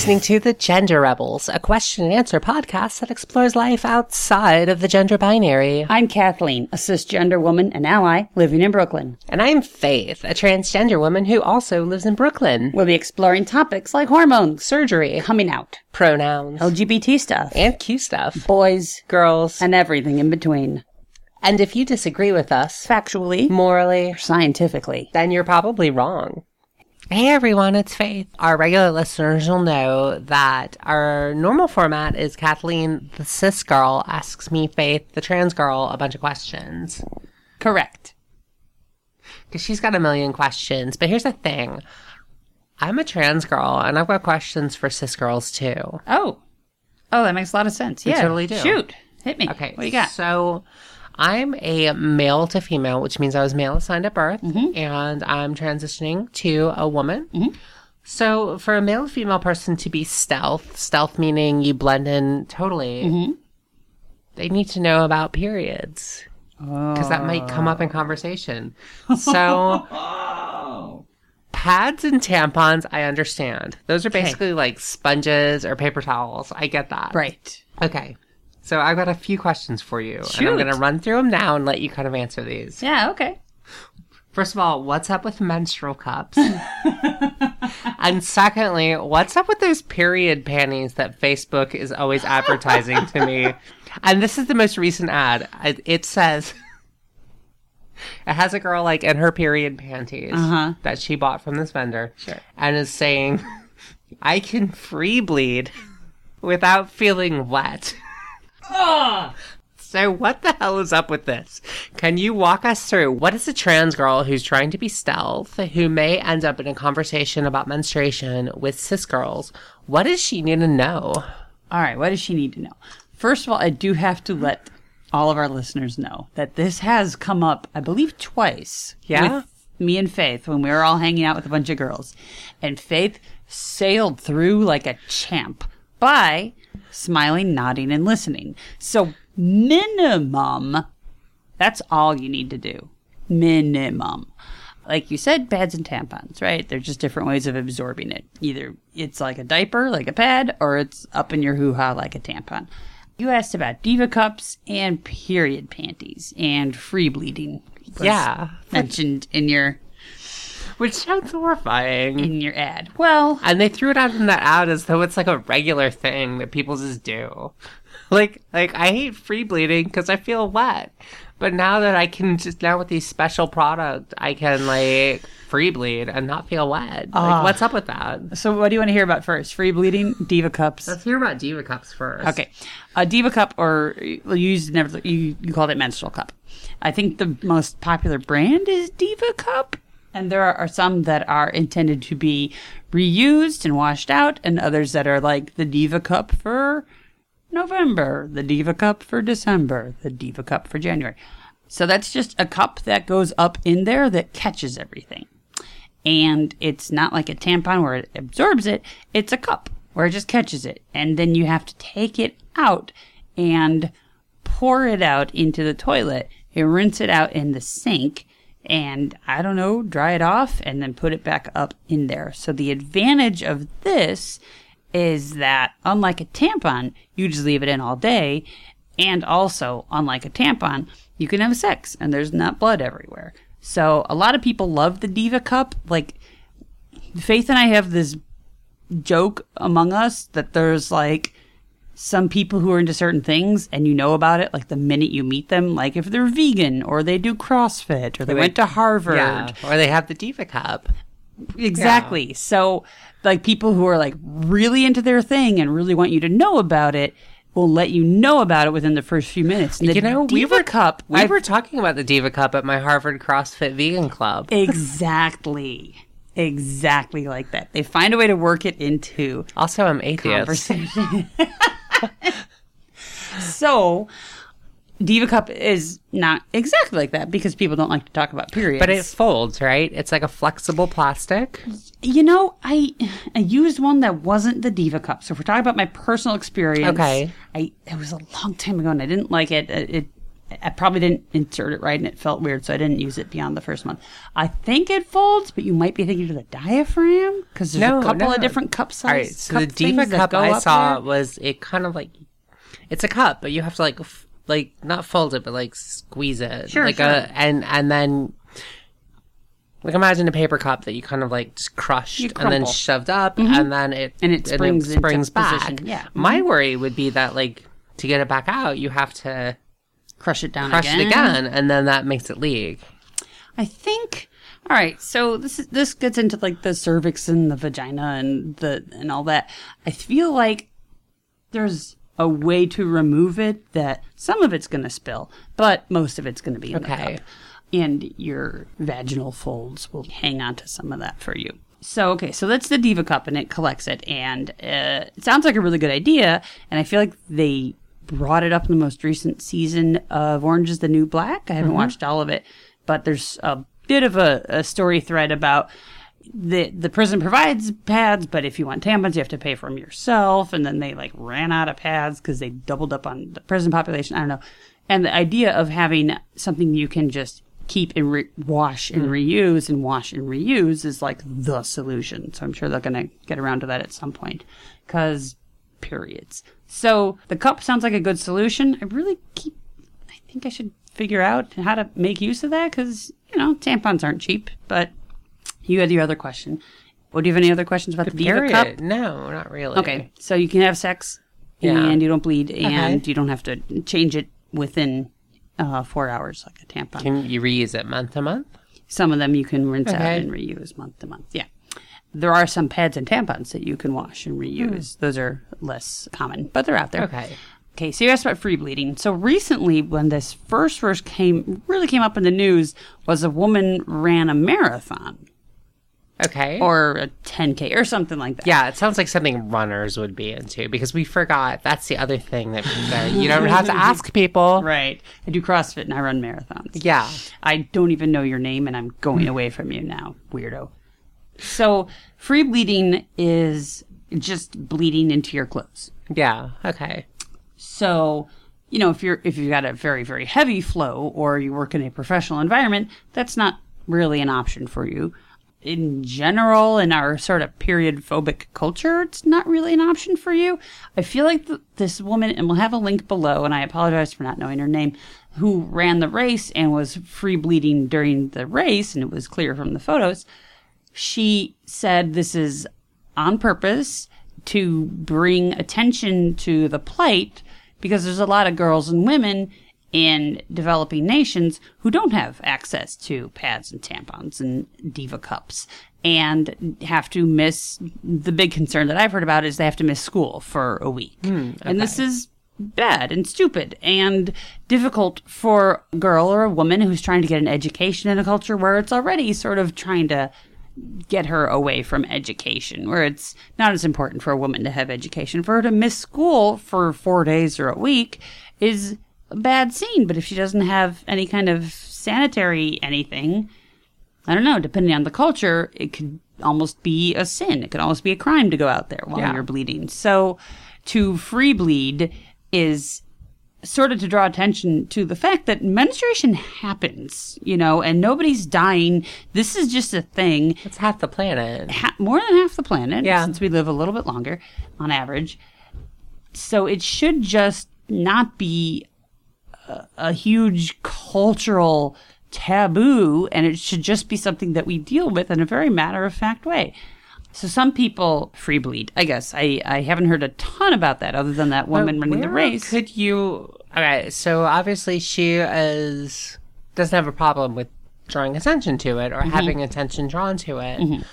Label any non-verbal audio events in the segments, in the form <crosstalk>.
listening to The Gender Rebels, a question and answer podcast that explores life outside of the gender binary. I'm Kathleen, a cisgender woman and ally living in Brooklyn. And I'm Faith, a transgender woman who also lives in Brooklyn. We'll be exploring topics like hormones, Surgery, coming out, pronouns, LGBT stuff, and Q stuff. boys, Girls. and everything in between. And if you disagree with us, Factually, morally, scientifically. then you're probably wrong. Hey everyone, it's Faith. Our regular listeners will know that our normal format is Kathleen, the cis girl, asks me, Faith, the trans girl, a bunch of questions. Correct. Because she's got a million questions. But here's the thing I'm a trans girl, and I've got questions for cis girls too. Oh. Oh, that makes a lot of sense. Yeah. totally do. Shoot. Hit me. Okay. What do you got? So I'm a male to female, which means I was male assigned at birth, Mm-hmm. and I'm transitioning to a woman. So for a male female person to be stealth, stealth meaning you blend in totally, Mm-hmm. they need to know about periods. Because that might come up in conversation. <laughs> So, pads and tampons, I understand. Those are basically like sponges or paper towels. I get that. Right. Okay. So I've got a few questions for you. And I'm going to run through them now and let you kind of answer these. Yeah, okay. First of all, what's up with menstrual cups? <laughs> and secondly, what's up with those period panties that Facebook is always advertising to me? <laughs> And this is the most recent ad. It- It says it has a girl like in her period panties Uh-huh. that she bought from this vendor sure. and is saying, I can free bleed without feeling wet. <laughs> <laughs> So what the hell is up with this? Can you walk us through what is a trans girl who's trying to be stealth, who may end up in a conversation about menstruation with cis girls? What does she need to know? All right. What does she need to know? First of all, I do have to let all of our listeners know that this has come up, I believe, twice. Yeah? With me and Faith when we were all hanging out with a bunch of girls. And Faith sailed through like a champ by smiling, nodding, and listening. So, minimum, that's all you need to do. Minimum. Like you said, pads and tampons, right? They're just different ways of absorbing it. Either it's like a diaper, like a pad, or it's up in your hoo ha like a tampon. You asked about diva cups and period panties and free bleeding. Yeah. mentioned in your Which sounds horrifying. in your ad. Well, And they threw it out in that ad as though it's like a regular thing that people just do. <laughs> Like, like I hate free bleeding because I feel wet. But now that I can just now with these special product, I can like free bleed and not feel wet. Like, ah. what's up with that? so what do you want to hear about first? Free bleeding, diva cups. Let's hear about Diva Cups first. Okay, a diva cup, or you used never you you called it menstrual cup. I think the most popular brand is Diva Cup, and there are, some that are intended to be reused and washed out, and others that are like the Diva Cup for November, the Diva Cup for December, the Diva Cup for January. So that's just a cup that goes up in there that catches everything. And it's not like a tampon where it absorbs it, it's a cup where it just catches it. And then you have to take it out and pour it out into the toilet and rinse it out in the sink and I don't know, dry it off and then put it back up in there. So the advantage of this is that unlike a tampon, you just leave it in all day. And also, unlike a tampon, you can have sex and there's not blood everywhere. So a lot of people love the Diva Cup. Like, Faith and I have this joke among us that there's like some people who are into certain things and you know about it like the minute you meet them like if they're vegan or they do crossfit or they went to harvard Yeah. Or they have the Diva Cup. exactly so like people who are like really into their thing and really want you to know about it will let you know about it within the first few minutes you know, we Diva were cup We I've- were talking about the Diva Cup at my Harvard CrossFit Vegan Club. <laughs> exactly exactly like that they find a way to work it into Also, I'm atheist. conversation. <laughs> so, Diva Cup is not exactly like that because people don't like to talk about periods. But it folds, right? It's like a flexible plastic. you know, I I used one that wasn't the Diva Cup. So if we're talking about my personal experience, Okay. I it was a long time ago and I didn't like it. It, it I probably didn't insert it right and it felt weird, so I didn't use it beyond the first month. I think it folds, but you might be thinking of the diaphragm because there's No, a couple no. of different cup sizes. All right, so the Diva cup I saw was it kind of like it's a cup, but you have to like f- like not fold it, but like squeeze it, Sure, like sure. a and and then like imagine a paper cup that you kind of like just crushed and then shoved up, and then it And it springs into springs back. position, yeah. Mm-hmm. My worry would be that like to get it back out, you have to Crush it down crush again. it again, and then that makes it leak. I think. All right, so this is this gets into like the cervix and the vagina and the and all that. I feel like there's a way to remove it that some of it's going to spill, but most of it's going to be in Okay. the cup, and your vaginal folds will hang on to some of that for you. So okay, so that's the Diva Cup, and it collects it, and uh, it sounds like a really good idea. And I feel like they brought it up in the most recent season of Orange Is the New Black. I haven't mm-hmm. watched all of it, but there's a bit of a, a story thread about the the prison provides pads, but if you want tampons, you have to pay for them yourself. And then they like ran out of pads because they doubled up on the prison population. I don't know. And the idea of having something you can just keep and re- wash and mm. reuse and wash and reuse is like the solution. So I'm sure they're going to get around to that at some point because periods. So the cup sounds like a good solution. I really keep, I think I should figure out how to make use of that because, you know, tampons aren't cheap, but you had your other question. Well, do you have any other questions about the, Diva Period. cup? No, not really. Okay, so you can have sex Yeah. and you don't bleed and Okay. you don't have to change it within uh, four hours like a tampon. Can you reuse it month to month? Some of them you can rinse out and reuse month to month. Yeah. There are some pads and tampons that you can wash and reuse. Hmm. Those are less common, but they're out there. Okay. Okay, so you asked about free bleeding. So recently, when this first first came, really came up in the news, was a woman ran a marathon Okay. or a 10k or something like that. Yeah, it sounds like something runners would be into because we forgot. That's the other thing that, that you don't have to <laughs> ask people. Right. I do CrossFit and I run marathons. Yeah. I don't even know your name and I'm going away from you now, weirdo. So, free bleeding is just bleeding into your clothes. Yeah. Okay. So, you know, if you're if you've got a very very heavy flow or you work in a professional environment, that's not really an option for you. In general, in our sort of period phobic culture, it's not really an option for you. I feel like th- this woman, and we'll have a link below, and I apologize for not knowing her name, who ran the race and was free bleeding during the race, and it was clear from the photos. She said this is on purpose to bring attention to the plight because there's a lot of girls and women in developing nations who don't have access to pads and tampons and diva cups and have to miss the big concern that I've heard about is they have to miss school for a week. Hmm, and this is bad and stupid and difficult for a girl or a woman who's trying to get an education in a culture where it's already sort of trying to get her away from education, where it's not as important for a woman to have education. For her to miss school for four days or a week is a bad scene. But if she doesn't have any kind of sanitary anything, I don't know, depending on the culture, it could almost be a sin. It could almost be a crime to go out there while Yeah. you're bleeding. So to free bleed is sort of to draw attention to the fact that menstruation happens, you know, and nobody's dying. This is just a thing. It's half the planet. Ha- more than half the planet, Yeah. since we live a little bit longer on average. So it should just not be a, a huge cultural taboo, and it should just be something that we deal with in a very matter of fact way. So some people free bleed. I guess I, I haven't heard a ton about that other than that woman But running the where race. Could you? Okay, so obviously she is doesn't have a problem with drawing attention to it Mm-hmm. or having attention drawn to it.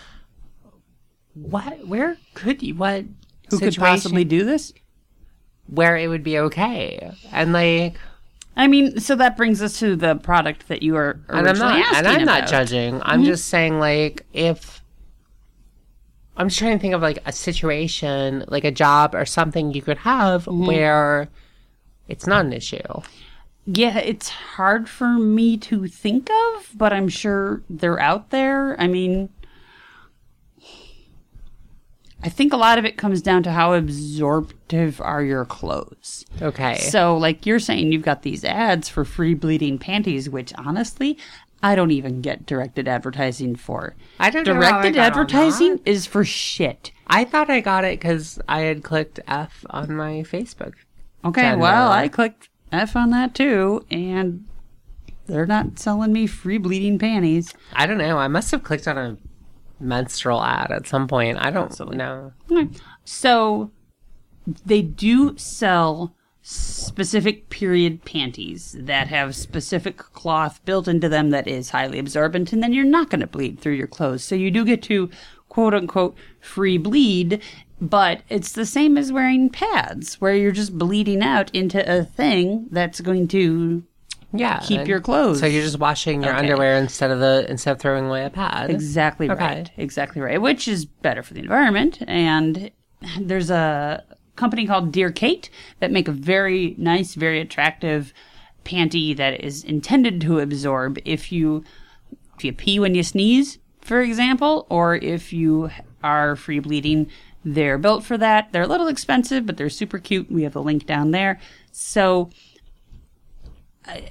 What? Where could you? What? Who could possibly do this? where it would be okay and like I mean, so that brings us to the product that you are and I'm originally not and I'm not judging. I'm just saying like if I'm just trying to think of like a situation, like a job or something you could have mm-hmm. where it's not an issue. Yeah, it's hard for me to think of, but I'm sure they're out there. I mean, I think a lot of it comes down to how absorptive are your clothes. Okay. So, like you're saying, you've got these ads for free bleeding panties, which honestly, I don't even get directed advertising for. I don't know how I Directed advertising is for shit. I thought I got it because I had clicked F on my Facebook. Okay, well, I clicked F on that too, and they're not selling me free bleeding panties. I don't know. I must have clicked on a menstrual ad at some point. I don't know. So they do sell specific period panties that have specific cloth built into them that is highly absorbent, and then you're not going to bleed through your clothes. So you do get to quote unquote free bleed, but it's the same as wearing pads where you're just bleeding out into a thing that's going to Yeah. keep your clothes. So you're just washing your Okay. underwear instead of the instead of throwing away a pad. Exactly Okay. right. Exactly right. Which is better for the environment. And there's a company called Dear Kate that make a very nice, very attractive panty that is intended to absorb if you if you pee when you sneeze, for example, or if you are free bleeding. They're built for that. They're a little expensive, but they're super cute. We have a link down there. So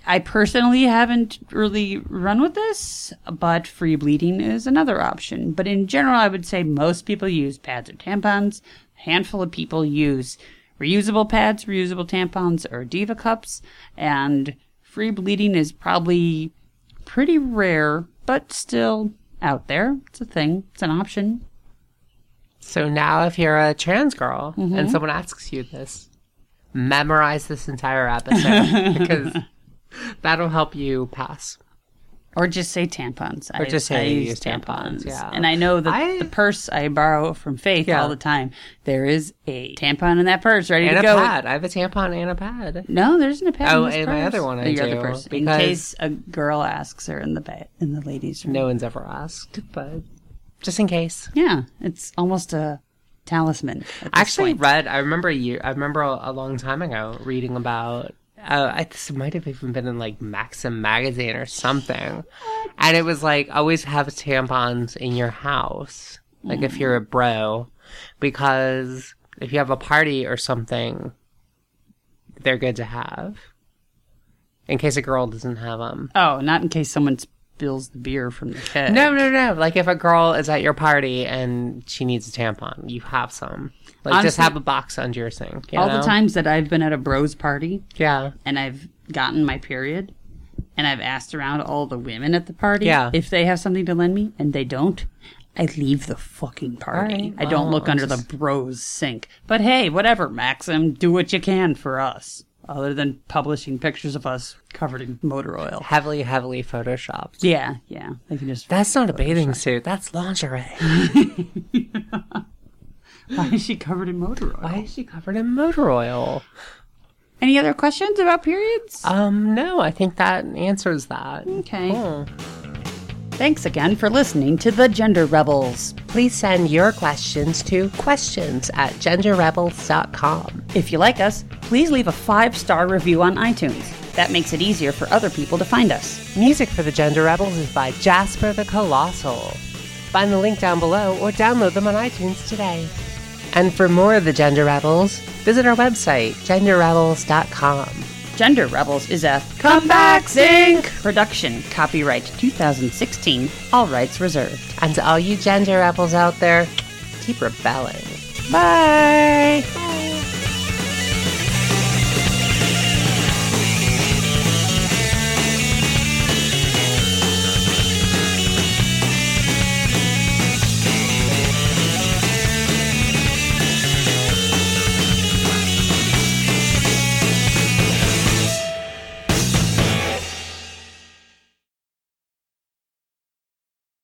I personally haven't really run with this, but free bleeding is another option. But in general, I would say most people use pads or tampons. Handful of people use reusable pads, reusable tampons, or Diva cups. And free bleeding is probably pretty rare, but still out there. It's a thing, it's an option. So now, if you're a trans girl Mm-hmm. and someone asks you this, memorize this entire episode <laughs> because that'll help you pass. Or just say tampons. Or I, just say I use use tampons, yeah. And I know that I- the purse I borrow from Faith Yeah. all the time, there is a tampon in that purse ready And to a go. pad. I have a tampon and a pad. No, there isn't a pad. Oh, in and my purse. other one I your do, other purse. In case a girl asks her in the ba- in the ladies' room. No one's ever asked, but just in case. Yeah, it's almost a talisman. I actually point. read. I remember a year. I remember a, a long time ago reading about. Uh, I, this might have even been in like Maxim magazine or something, and it was like always have tampons in your house, like if you're a bro, because if you have a party or something, they're good to have. In case a girl doesn't have them. Oh, not in case someone spills the beer from the keg. No, no, no. Like if a girl is at your party and she needs a tampon, you have some. Like just have a box under your sink. you All know? the times that I've been at a bros party Yeah. and I've gotten my period and I've asked around all the women at the party Yeah. if they have something to lend me and they don't, I leave the fucking party. All right, I don't well, look under just- the bros sink. But hey, whatever, Maxim, do what you can for us. Other than publishing pictures of us covered in motor oil. Heavily, heavily photoshopped. Yeah, yeah. They can just. That's not a bathing suit. That's lingerie. <laughs> Why is she covered in motor oil? Why is she covered in motor oil? Any other questions about periods? Um, no, I think that answers that. okay. Cool. Thanks again for listening to The Gender Rebels. Please send your questions to questions at genderrebels.com. If you like us, please leave a five star review on iTunes. That makes it easier for other people to find us. Music for the Gender Rebels is by Jasper the Colossal. Find the link down below or download them on iTunes today. And for more of the Gender Rebels, visit our website, genderrebels.com. Gender Rebels is a Come back, Zinc! production, copyright 2016, all rights reserved. And to all you gender rebels out there, keep rebelling. Bye!